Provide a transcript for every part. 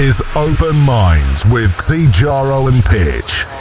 is Open Minds with XiJaro and Pitch.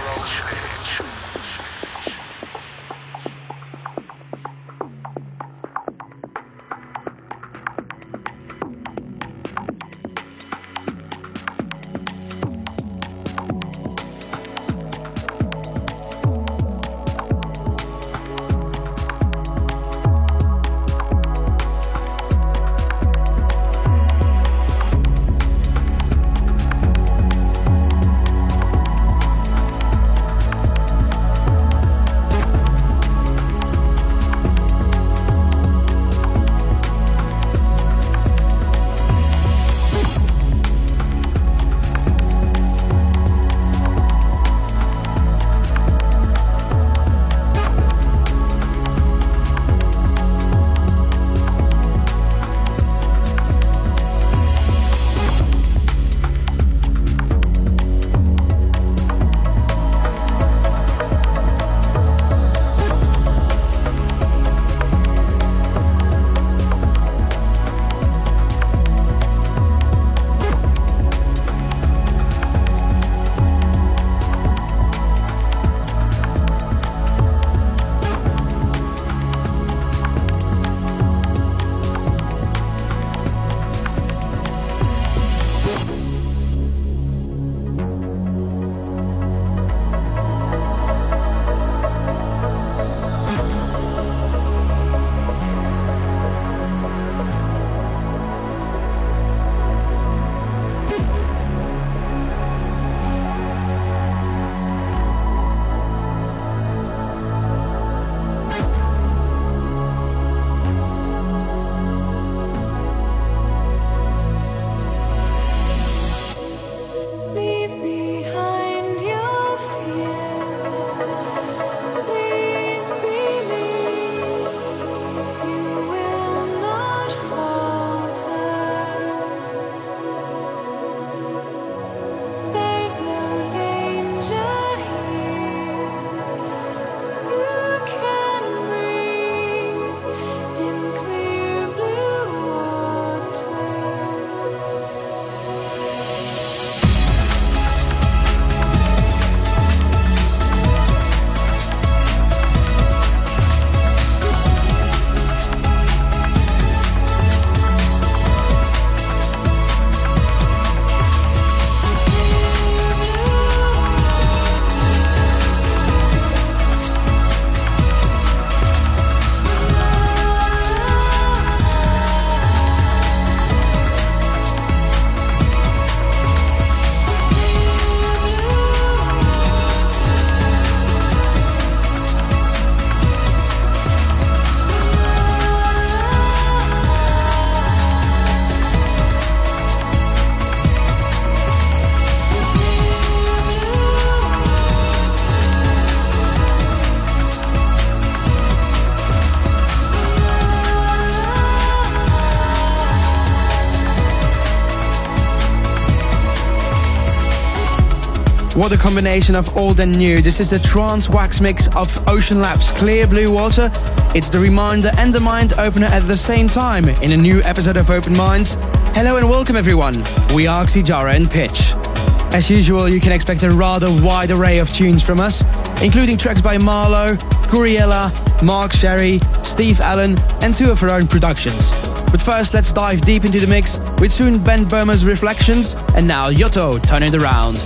What a combination of old and new. This is the trance wax mix of OceanLab's Clear Blue Water. It's the reminder and the mind opener at the same time in a new episode of Open Minds. Hello and welcome everyone. We are XiJaro and Pitch. As usual, you can expect a rather wide array of tunes from us, including tracks by Marlo, Gouryella, Mark Sherry, Steve Allen, and two of our own productions. But first, let's dive deep into the mix with soon Ben Böhmer's Reflections, and now Yotto, Turn It Around.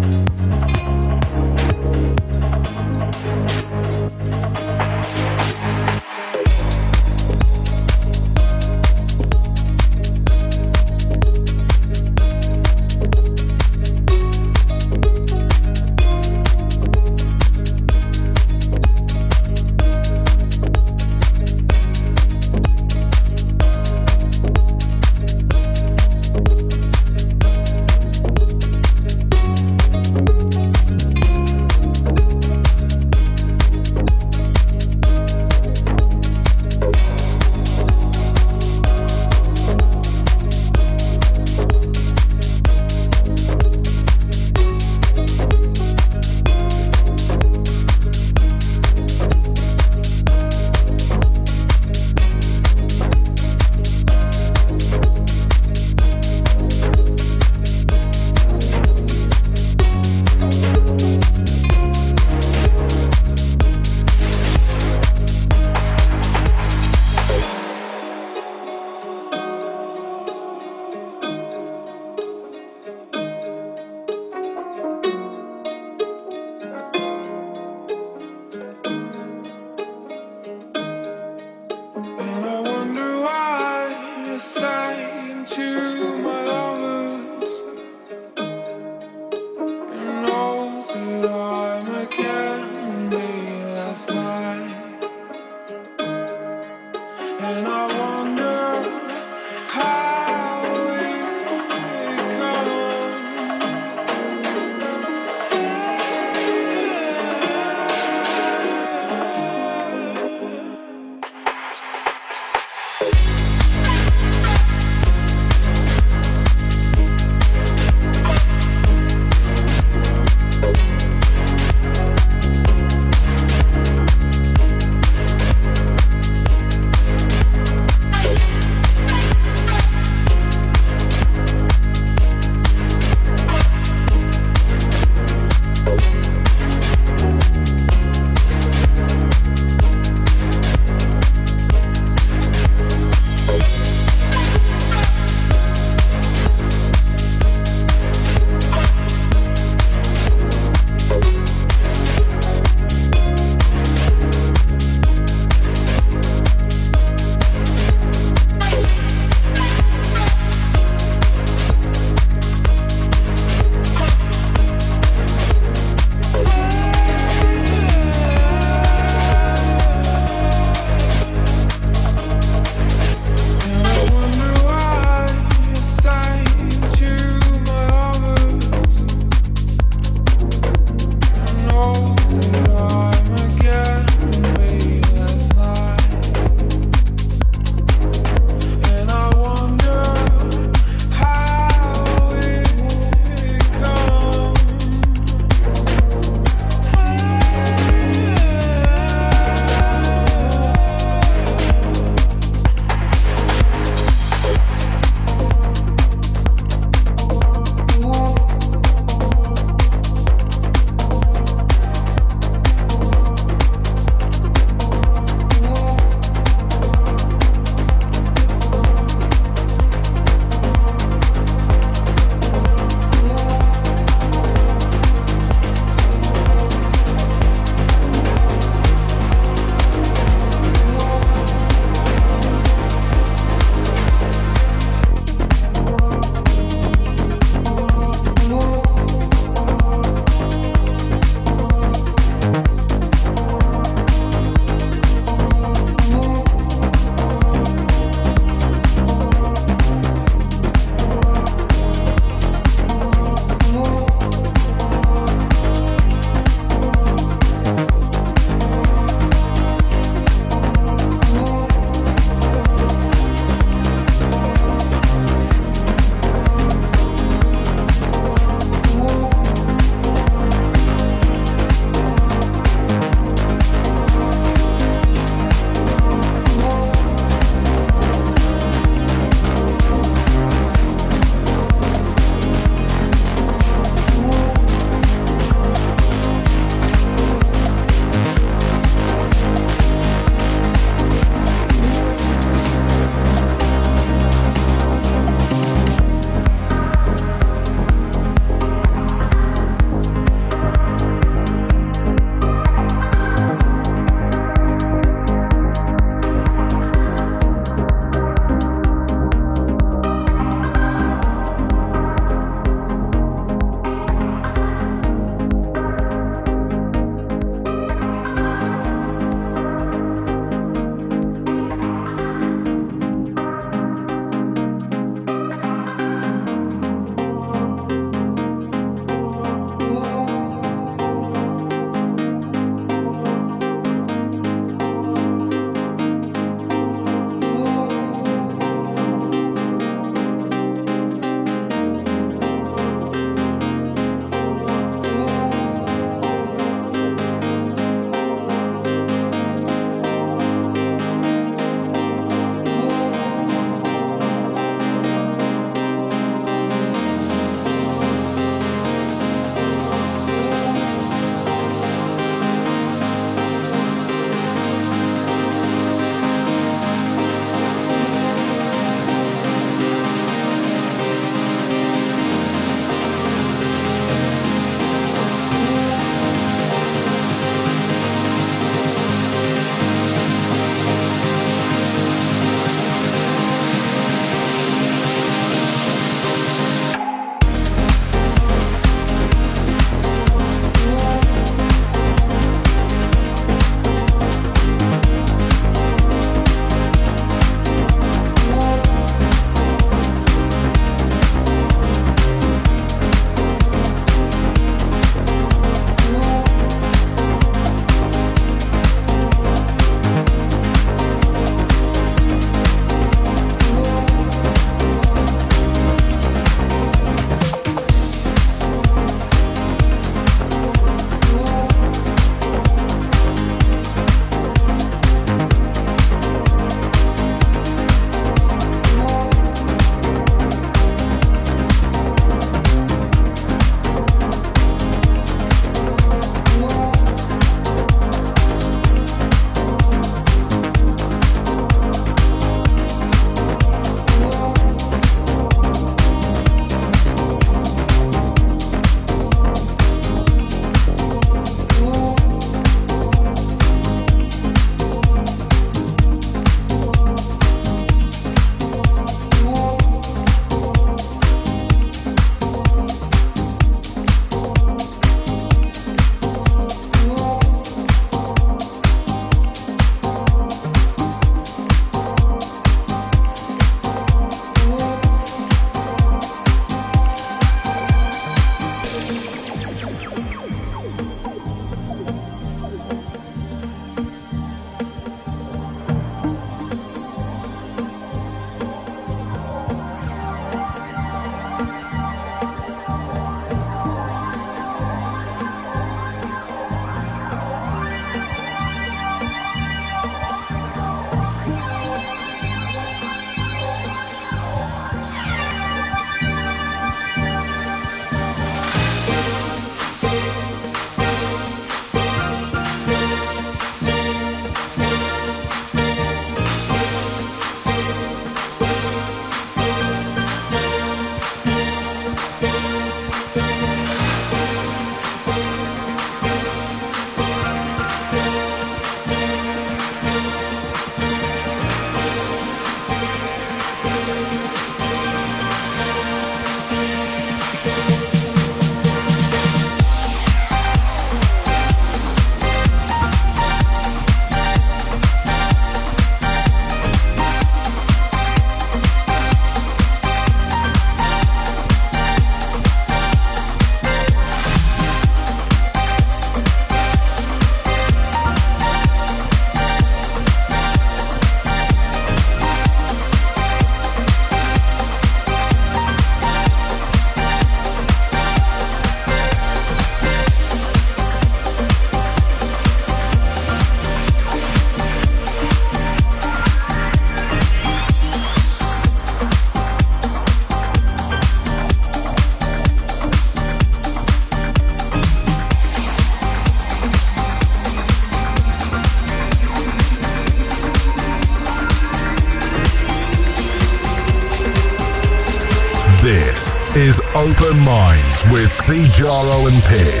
With XiJaro and Pitch.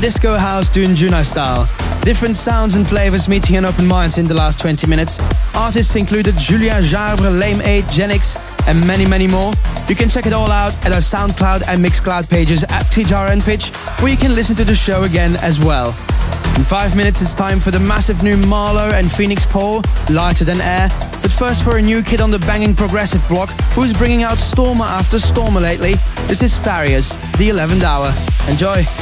Disco house to Anjuna style. Different sounds and flavors meeting in open minds in the last 20 minutes. Artists included Julien Jabre, Lane 8, Genix, and many, many more. You can check it all out at our SoundCloud and Mixcloud pages at XiJaro Pitch, where you can listen to the show again as well. In five minutes, it's time for the massive new MaRLo and Phoenix Paul, Lighter Than Air. But first, for a new kid on the banging progressive block who's bringing out Stormer after Stormer lately. This is Farius, the 11th hour. Enjoy!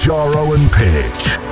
XiJaro and Pitch.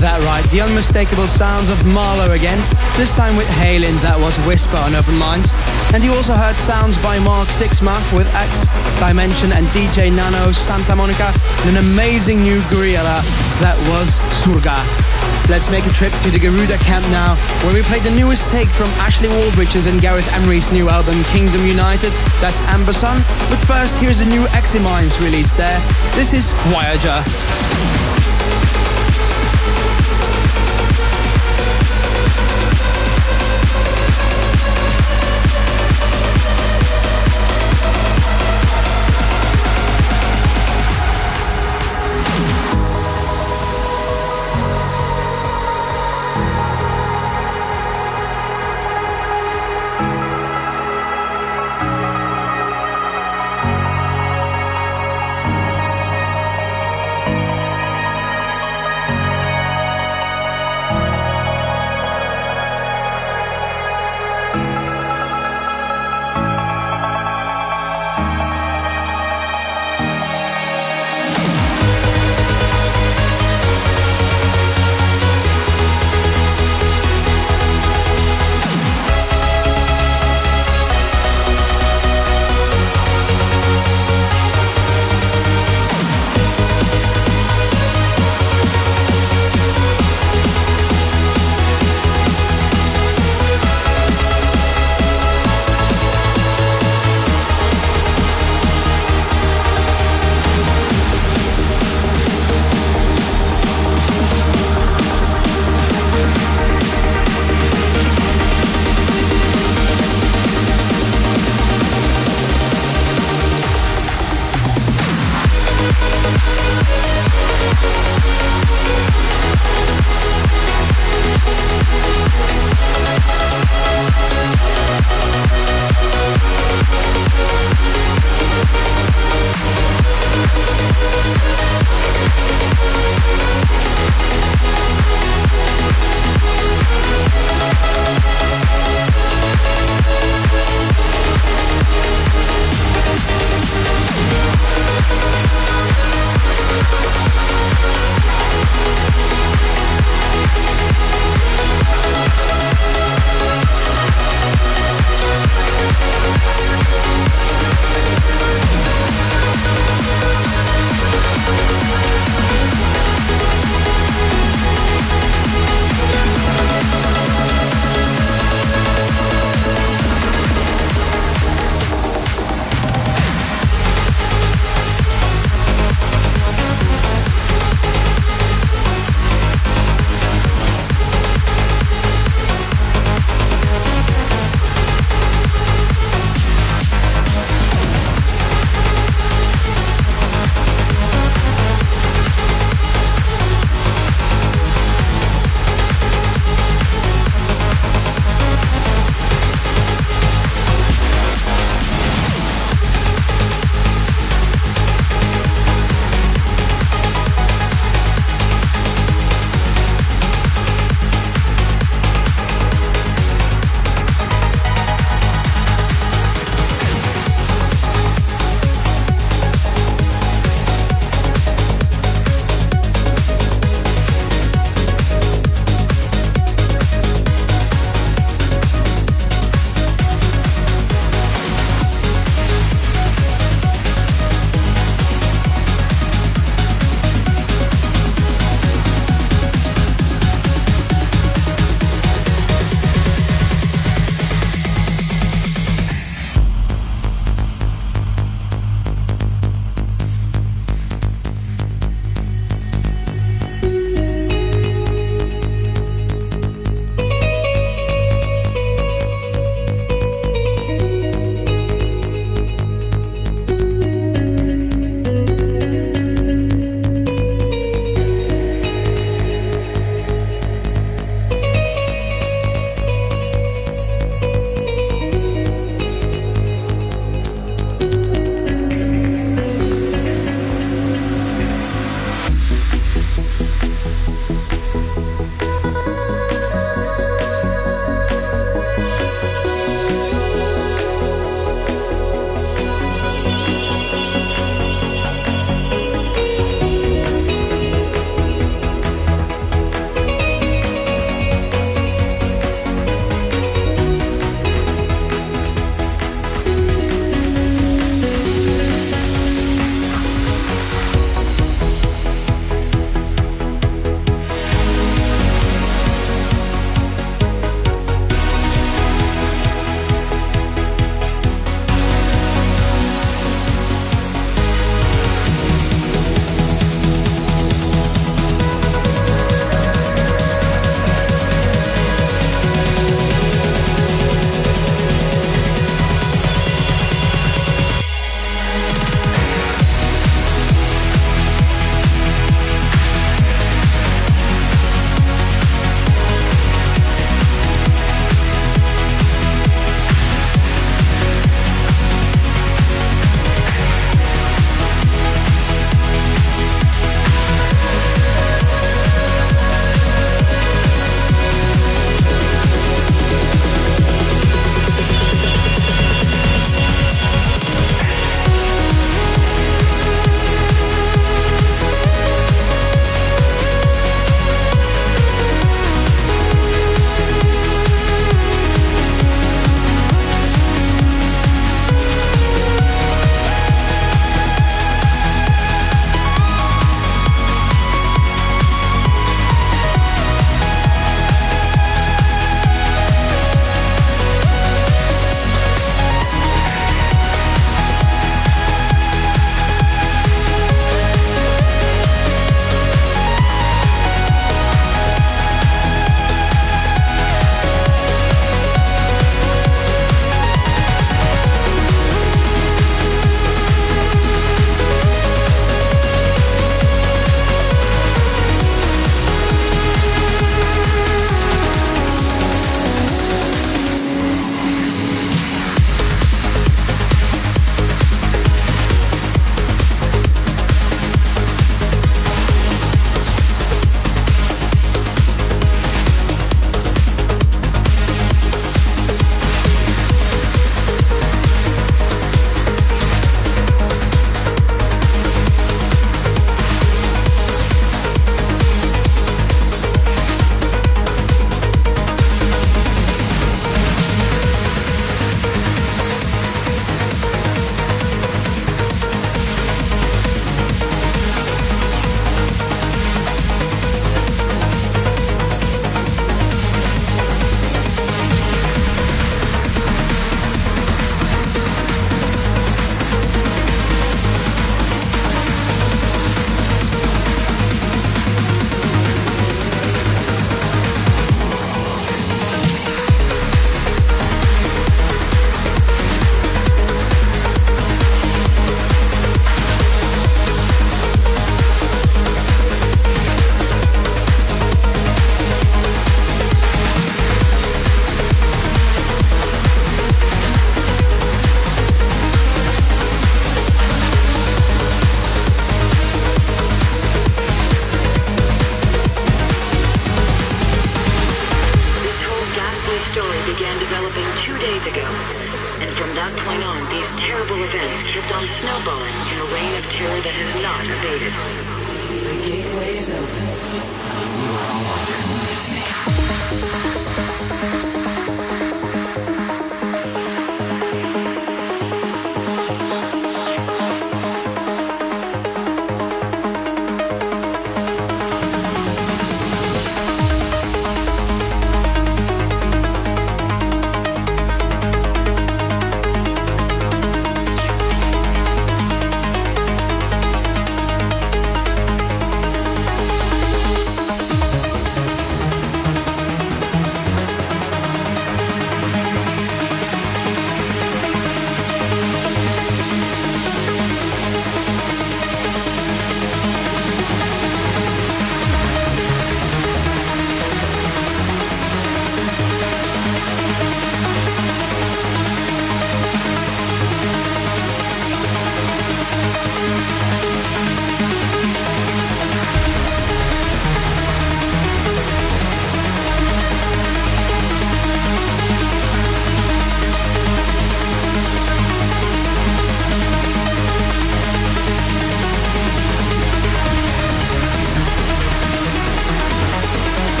That right. The unmistakable sounds of MaRLo again, this time with HALIENE, that was Whisper on Open Minds. And you also heard sounds by Mark Sixma with X, Dimension and DJ Nano, Santa Monica, and an amazing new Gouryella, that was Surga. Let's make a trip to the Garuda camp now, where we play the newest take from Ashley Wallbridge's and Gareth Emery's new album Kingdom United, that's Amberson. But first, here's a new Eximinds release there. This is Voyager.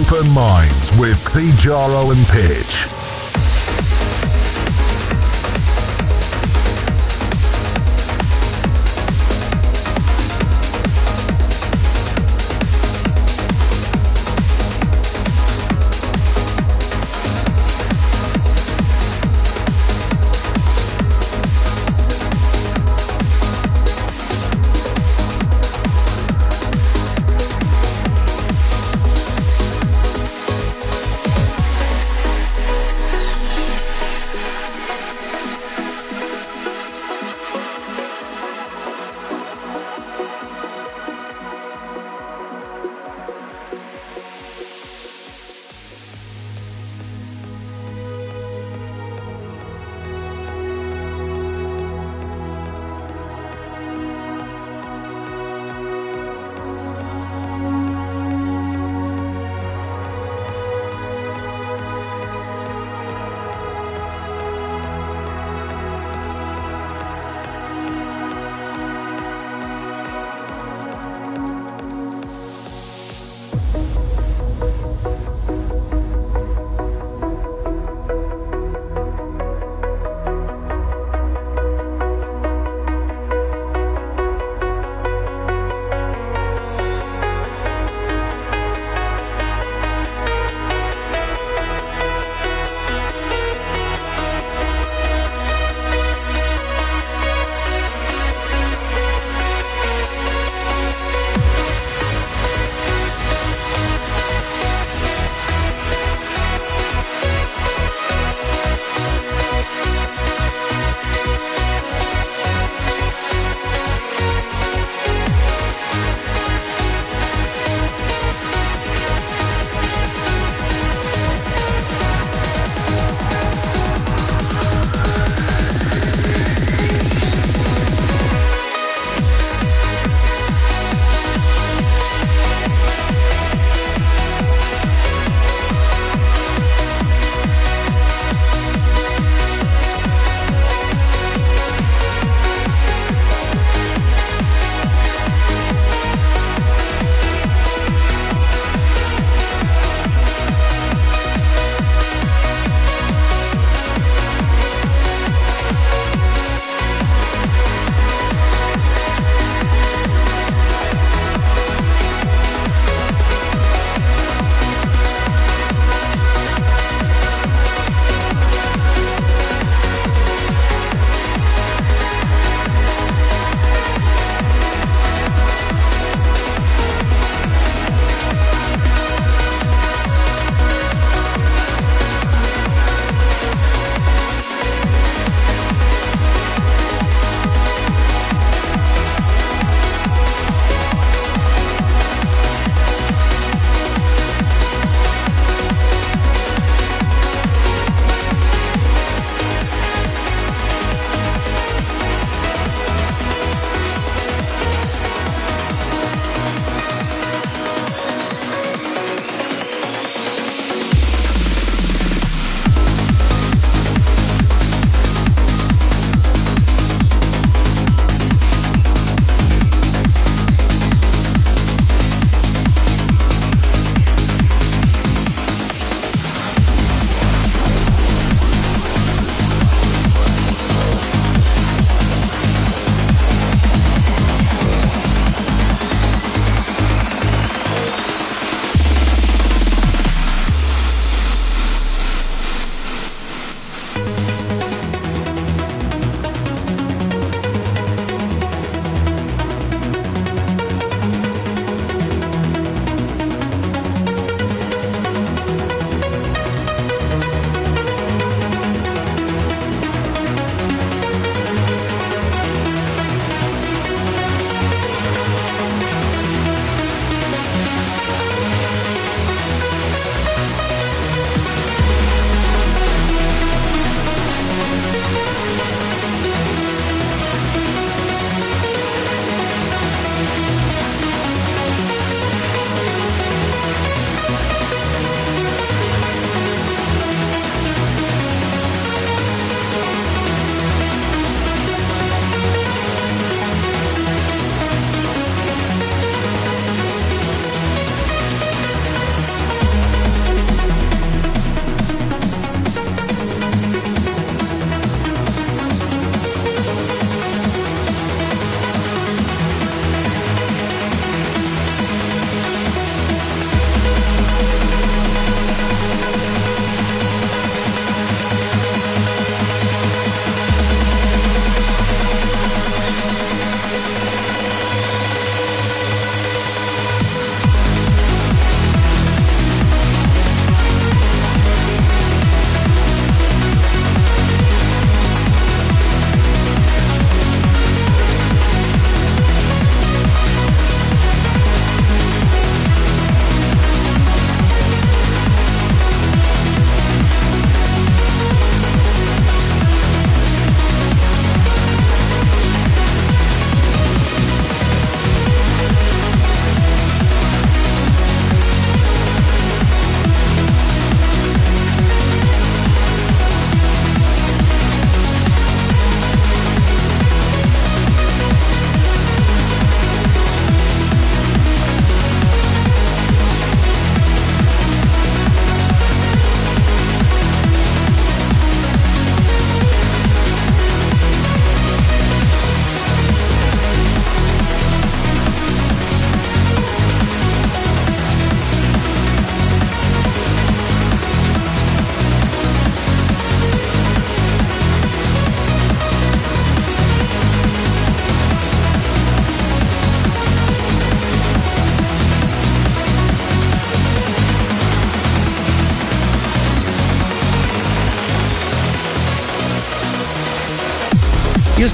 Open Minds with XiJaro and Pitch.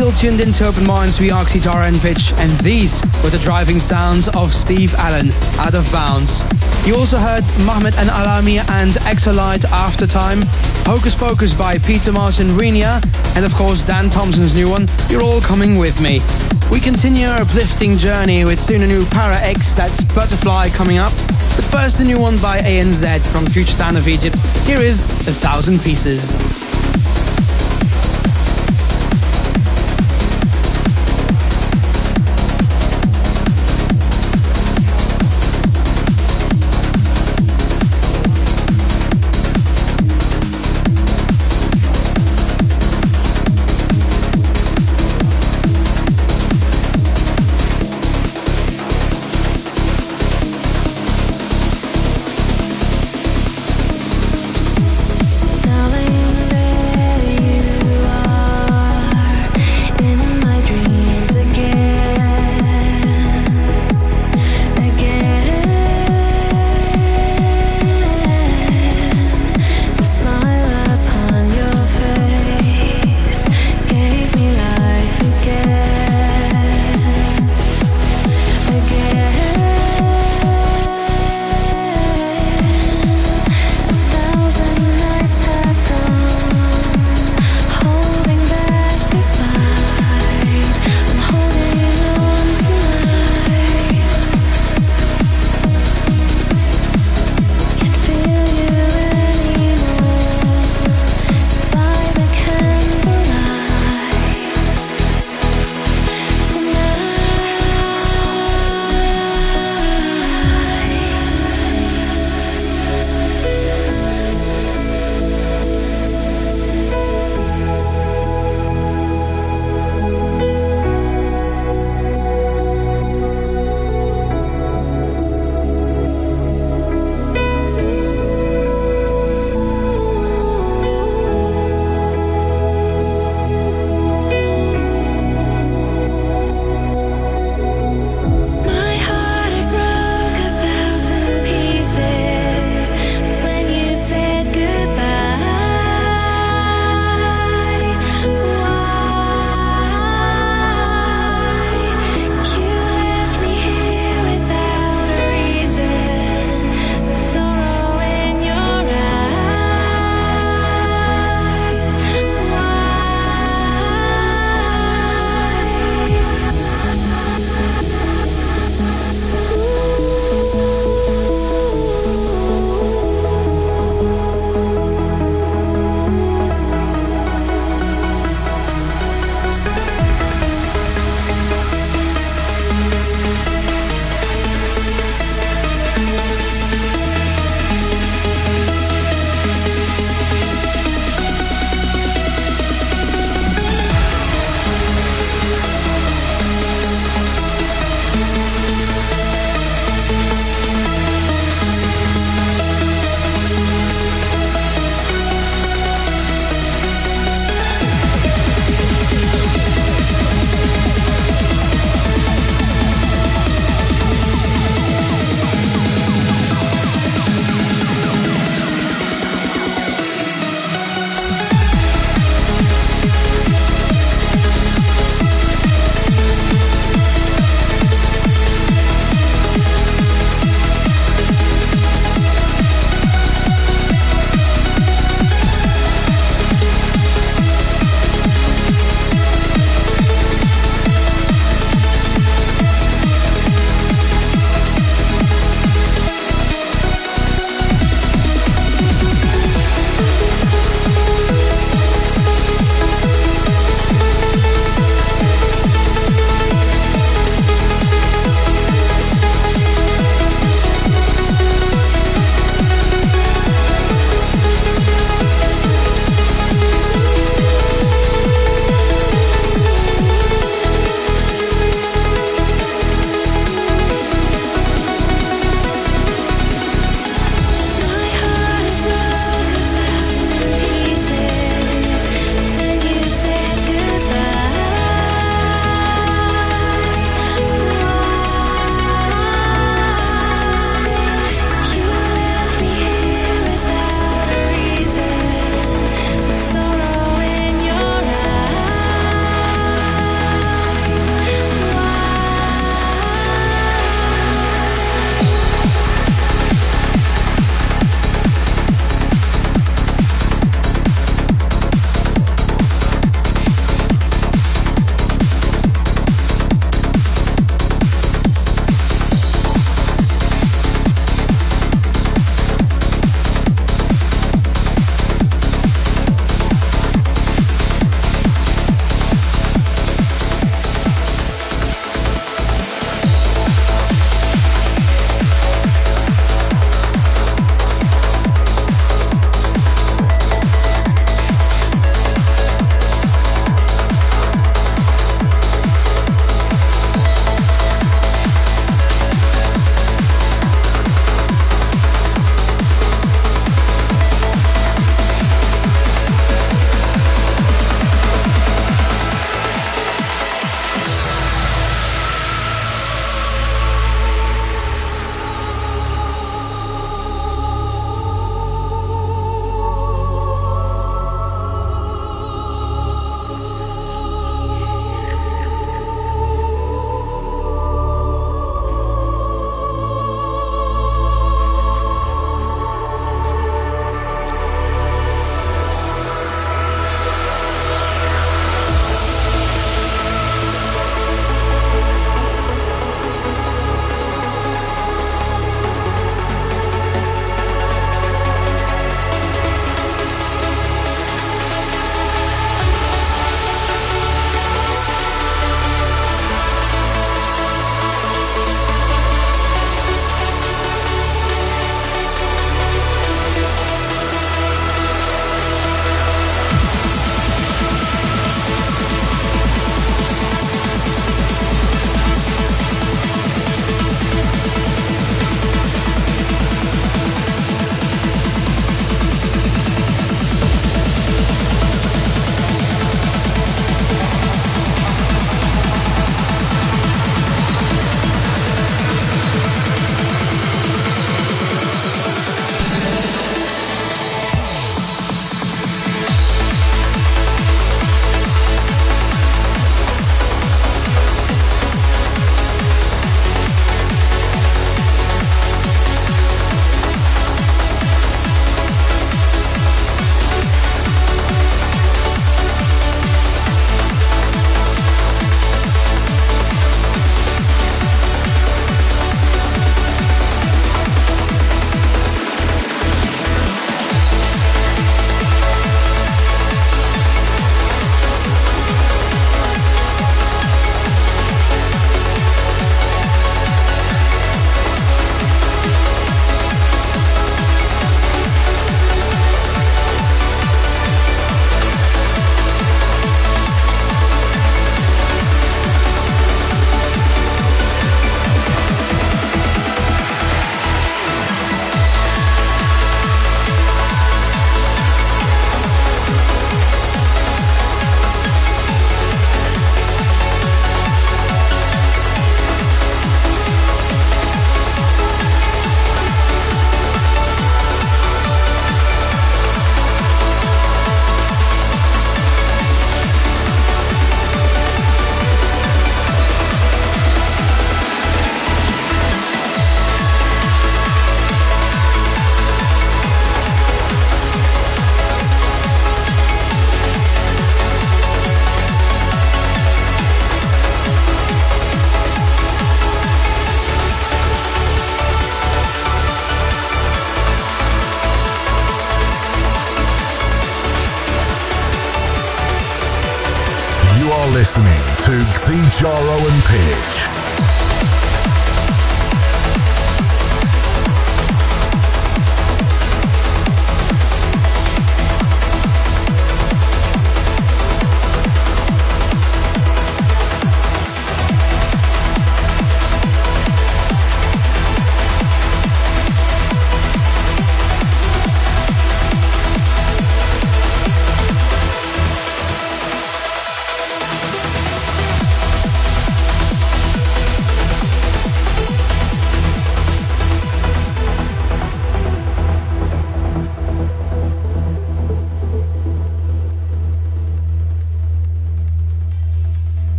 Still tuned into Open Minds, we are XiJaro and Pitch, and these were the driving sounds of Steve Allen, Out of Bounds. You also heard Mohamed and Alami and Exolite After Time, Hocus Pocus by Peter Martin Renia, and of course Dan Thompson's new one, You're All Coming With Me. We continue our uplifting journey with soon a new Para X, that's Butterfly coming up. But first a new one by ANZ from Future Sound of Egypt. Here is A Thousand Pieces.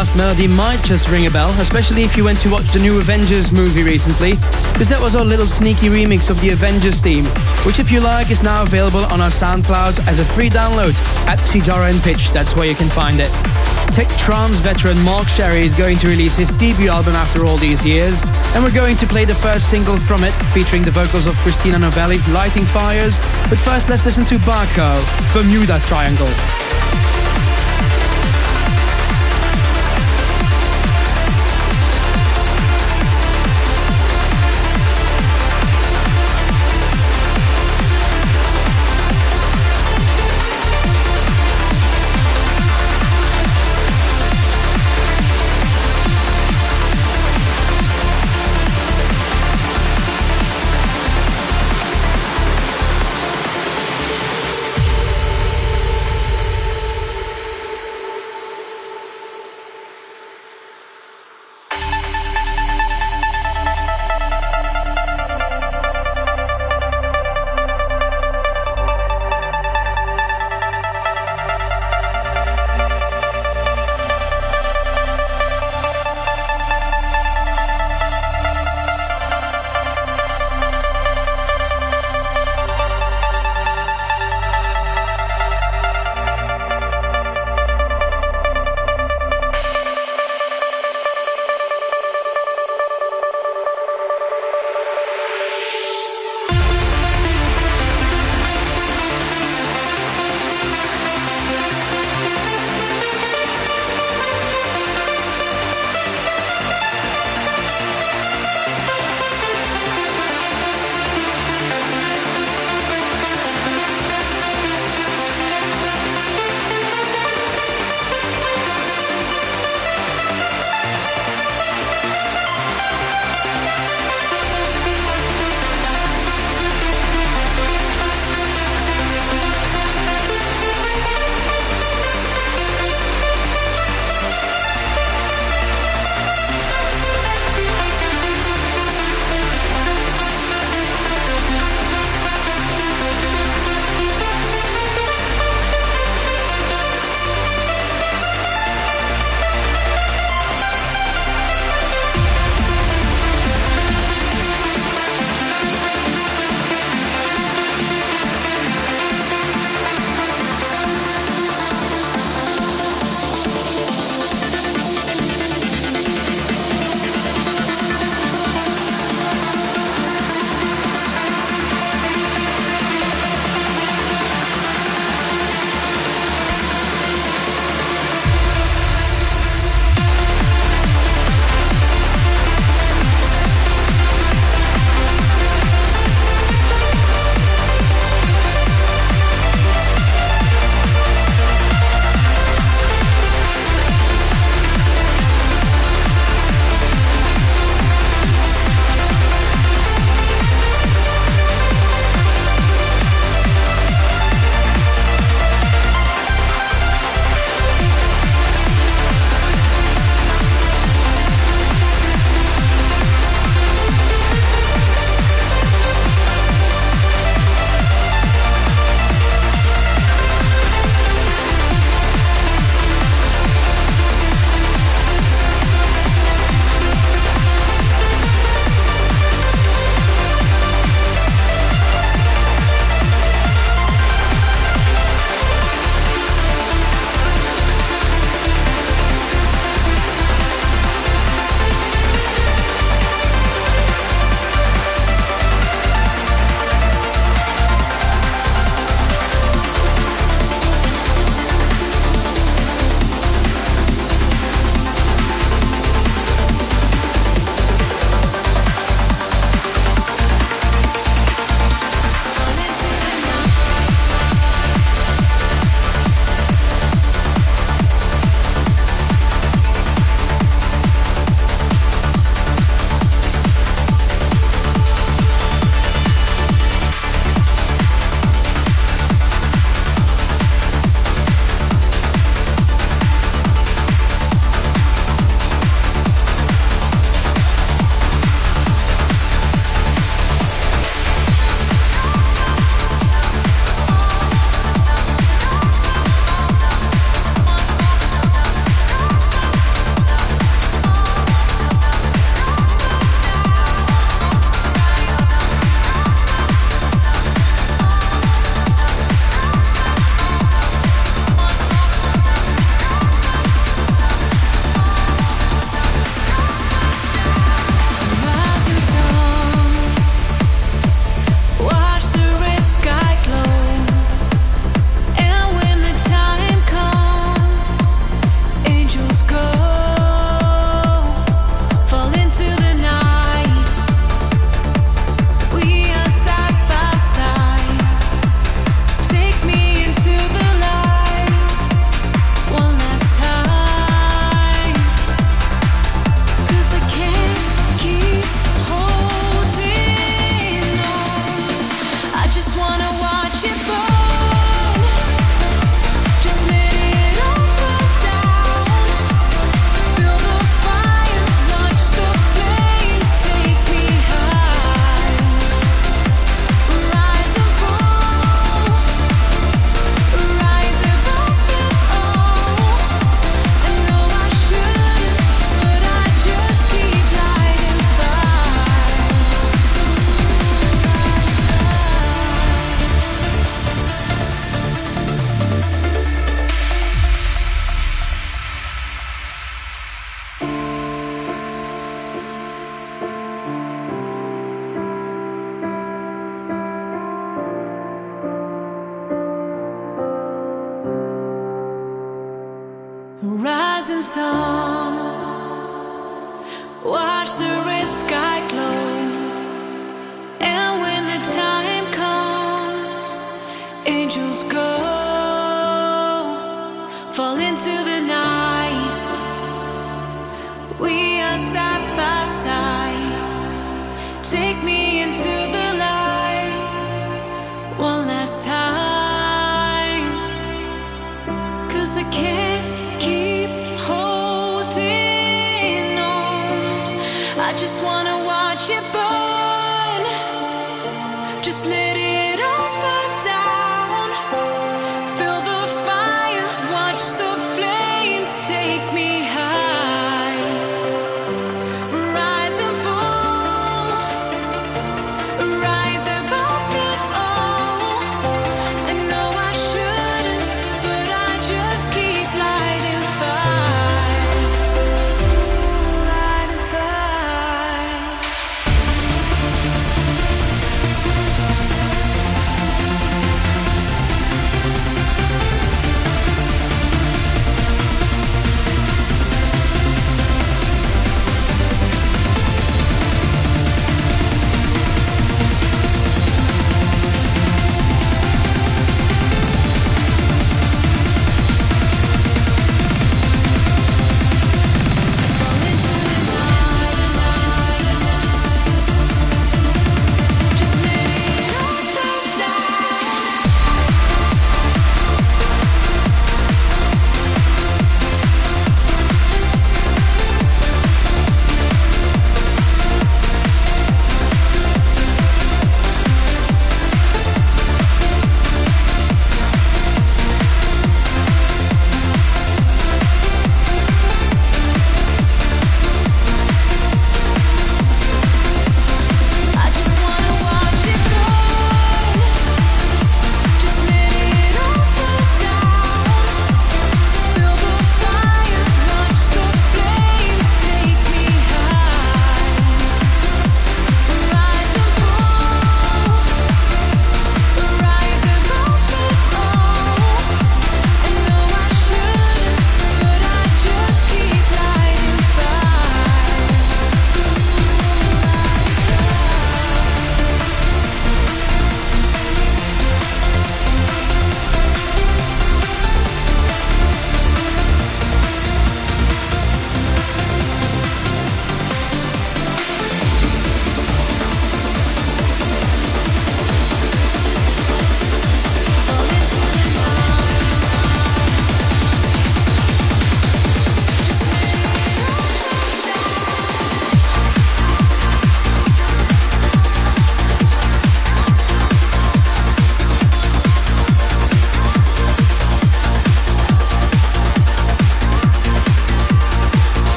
Last melody might just ring a bell, especially if you went to watch the new Avengers movie recently, because that was our little sneaky remix of the Avengers theme, which if you like is now available on our SoundCloud as a free download at and Pitch, that's where you can find it. Tech veteran Mark Sherry is going to release his debut album after all these years, and we're going to play the first single from it, featuring the vocals of Christina Novelli, Lighting Fires. But first, let's listen to Baco, Bermuda Triangle.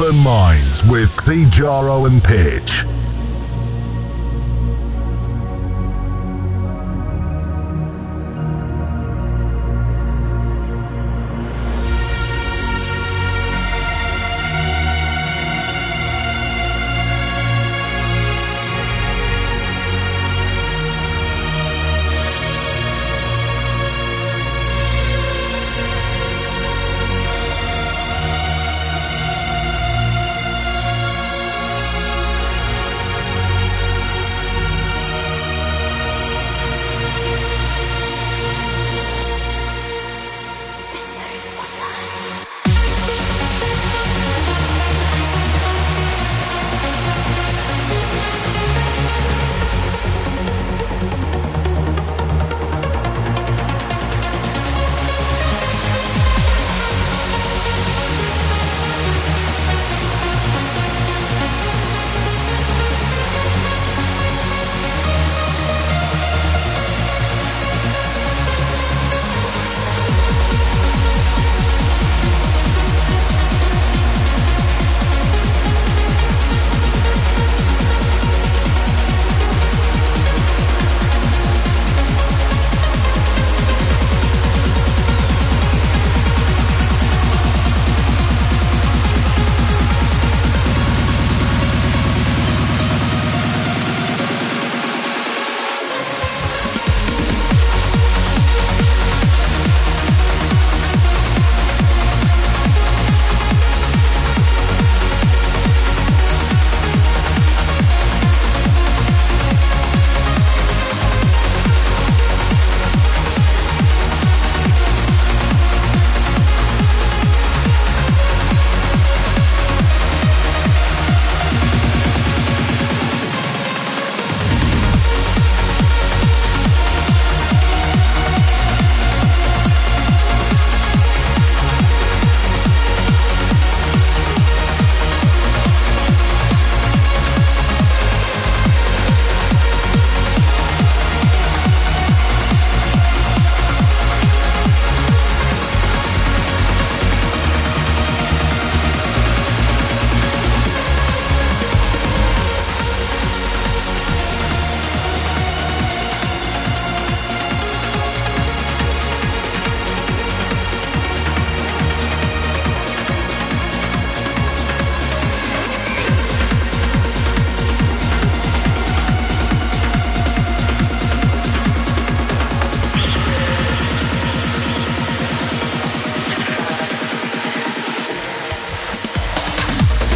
Open Minds with XiJaro and Pitch.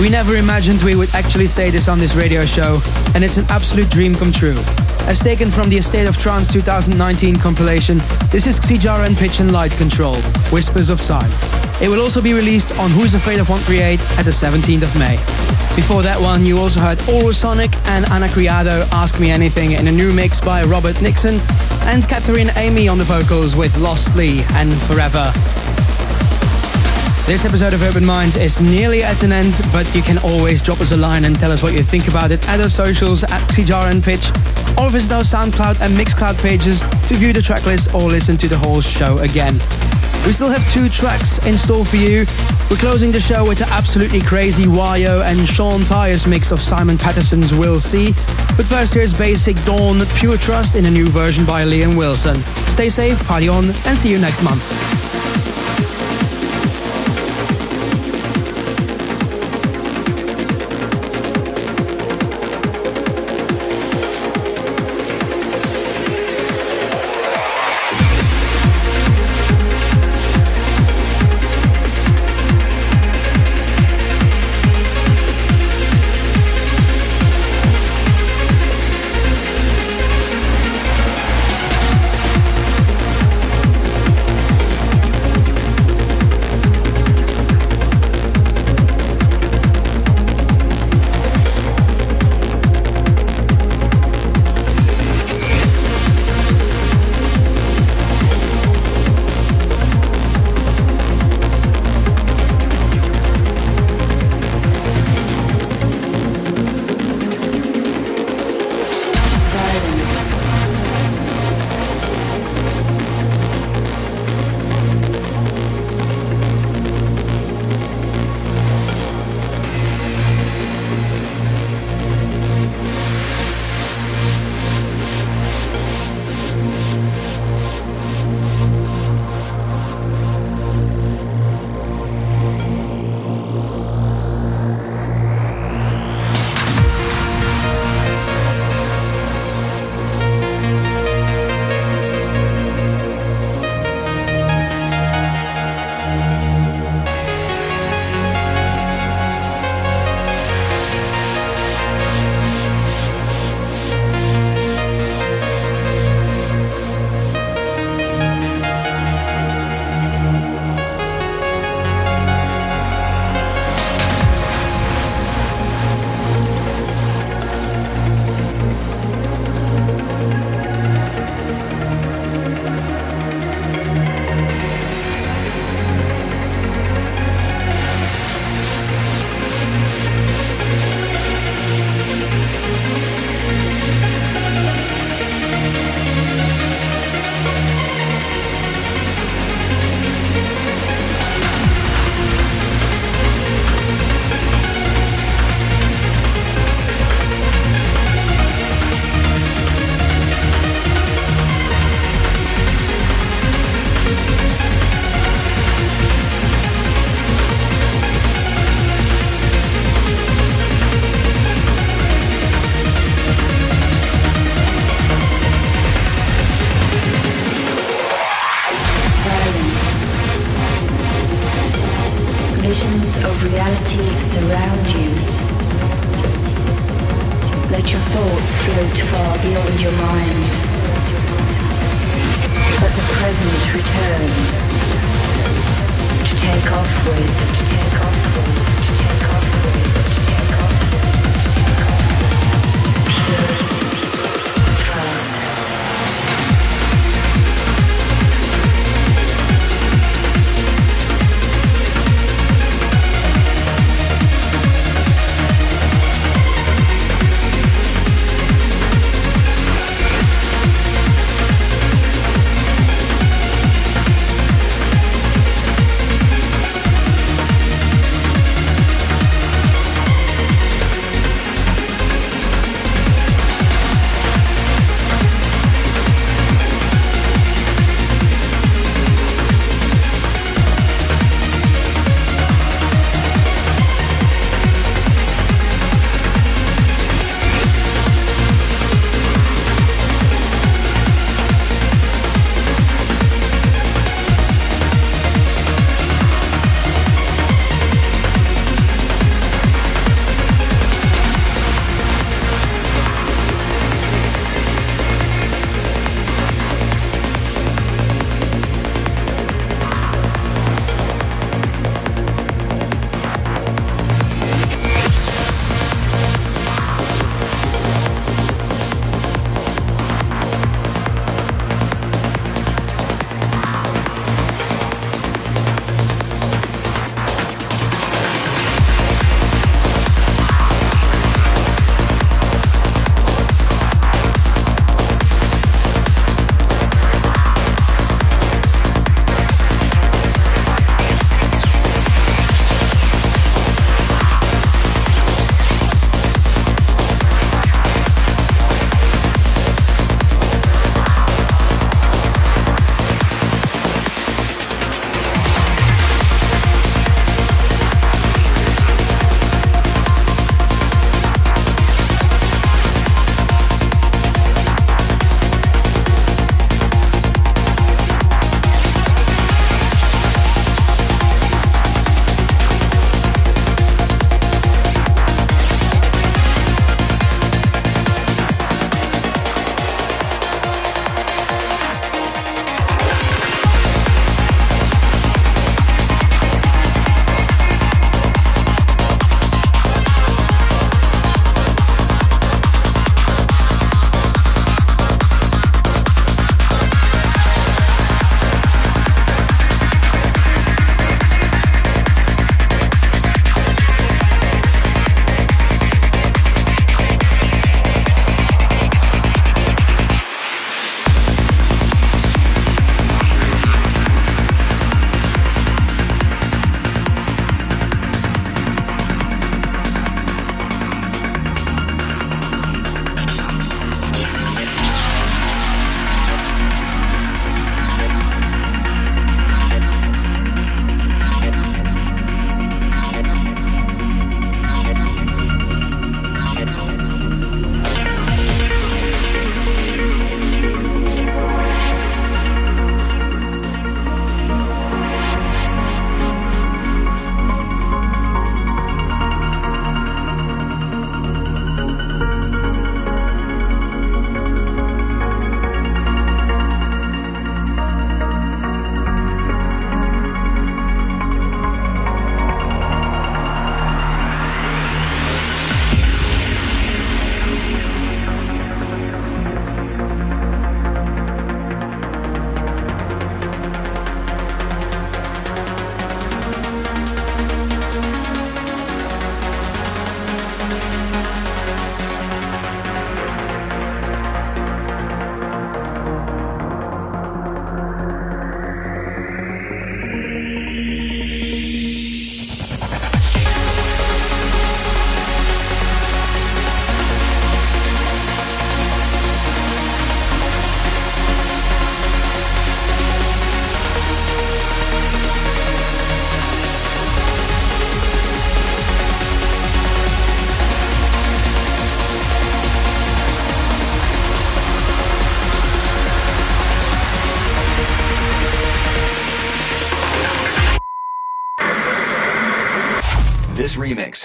We never imagined we would actually say this on this radio show, and it's an absolute dream come true. As taken from the A State of Trance 2019 compilation, this is XiJaro and Pitch and Light Control, Whispers of Time. It will also be released on Who's Afraid of 138 at the 17th of May. Before that one, you also heard Aurosonic and Ana Criado Ask Me Anything in a new mix by Robert Nickson, and Catherine Amy on the vocals with Lost Lee and Forever. This episode of Open Minds is nearly at an end, but you can always drop us a line and tell us what you think about it at our socials at XiJaro and Pitch, or visit our SoundCloud and Mixcloud pages to view the tracklist or listen to the whole show again. We still have two tracks in store for you. We're closing the show with an absolutely crazy WHYO and Sean Tyas mix of Simon Patterson's We'll See. But first here's Basic Dawn, Pure Trust in a new version by Liam Wilson. Stay safe, party on, and see you next month.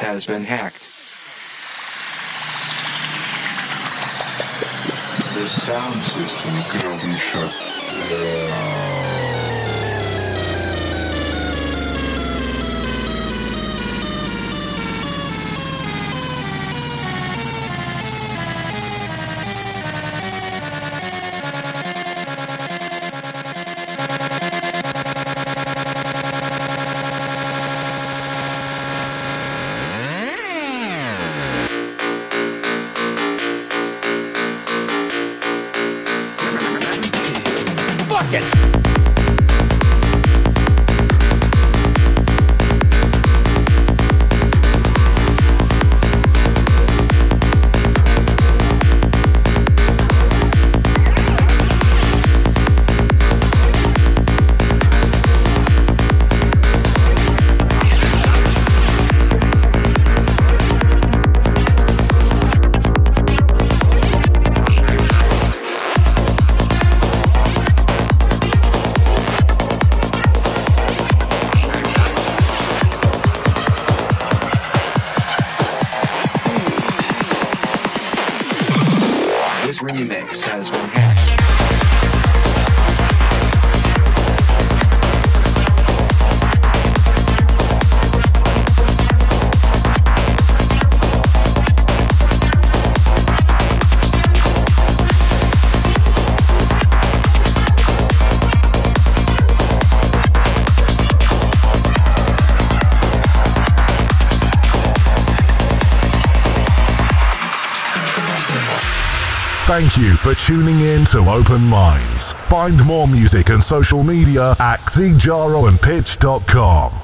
Has been hacked. The sound system gonna be shut Thank you for tuning in to Open Minds. Find more music and social media at xijaroandpitch.com.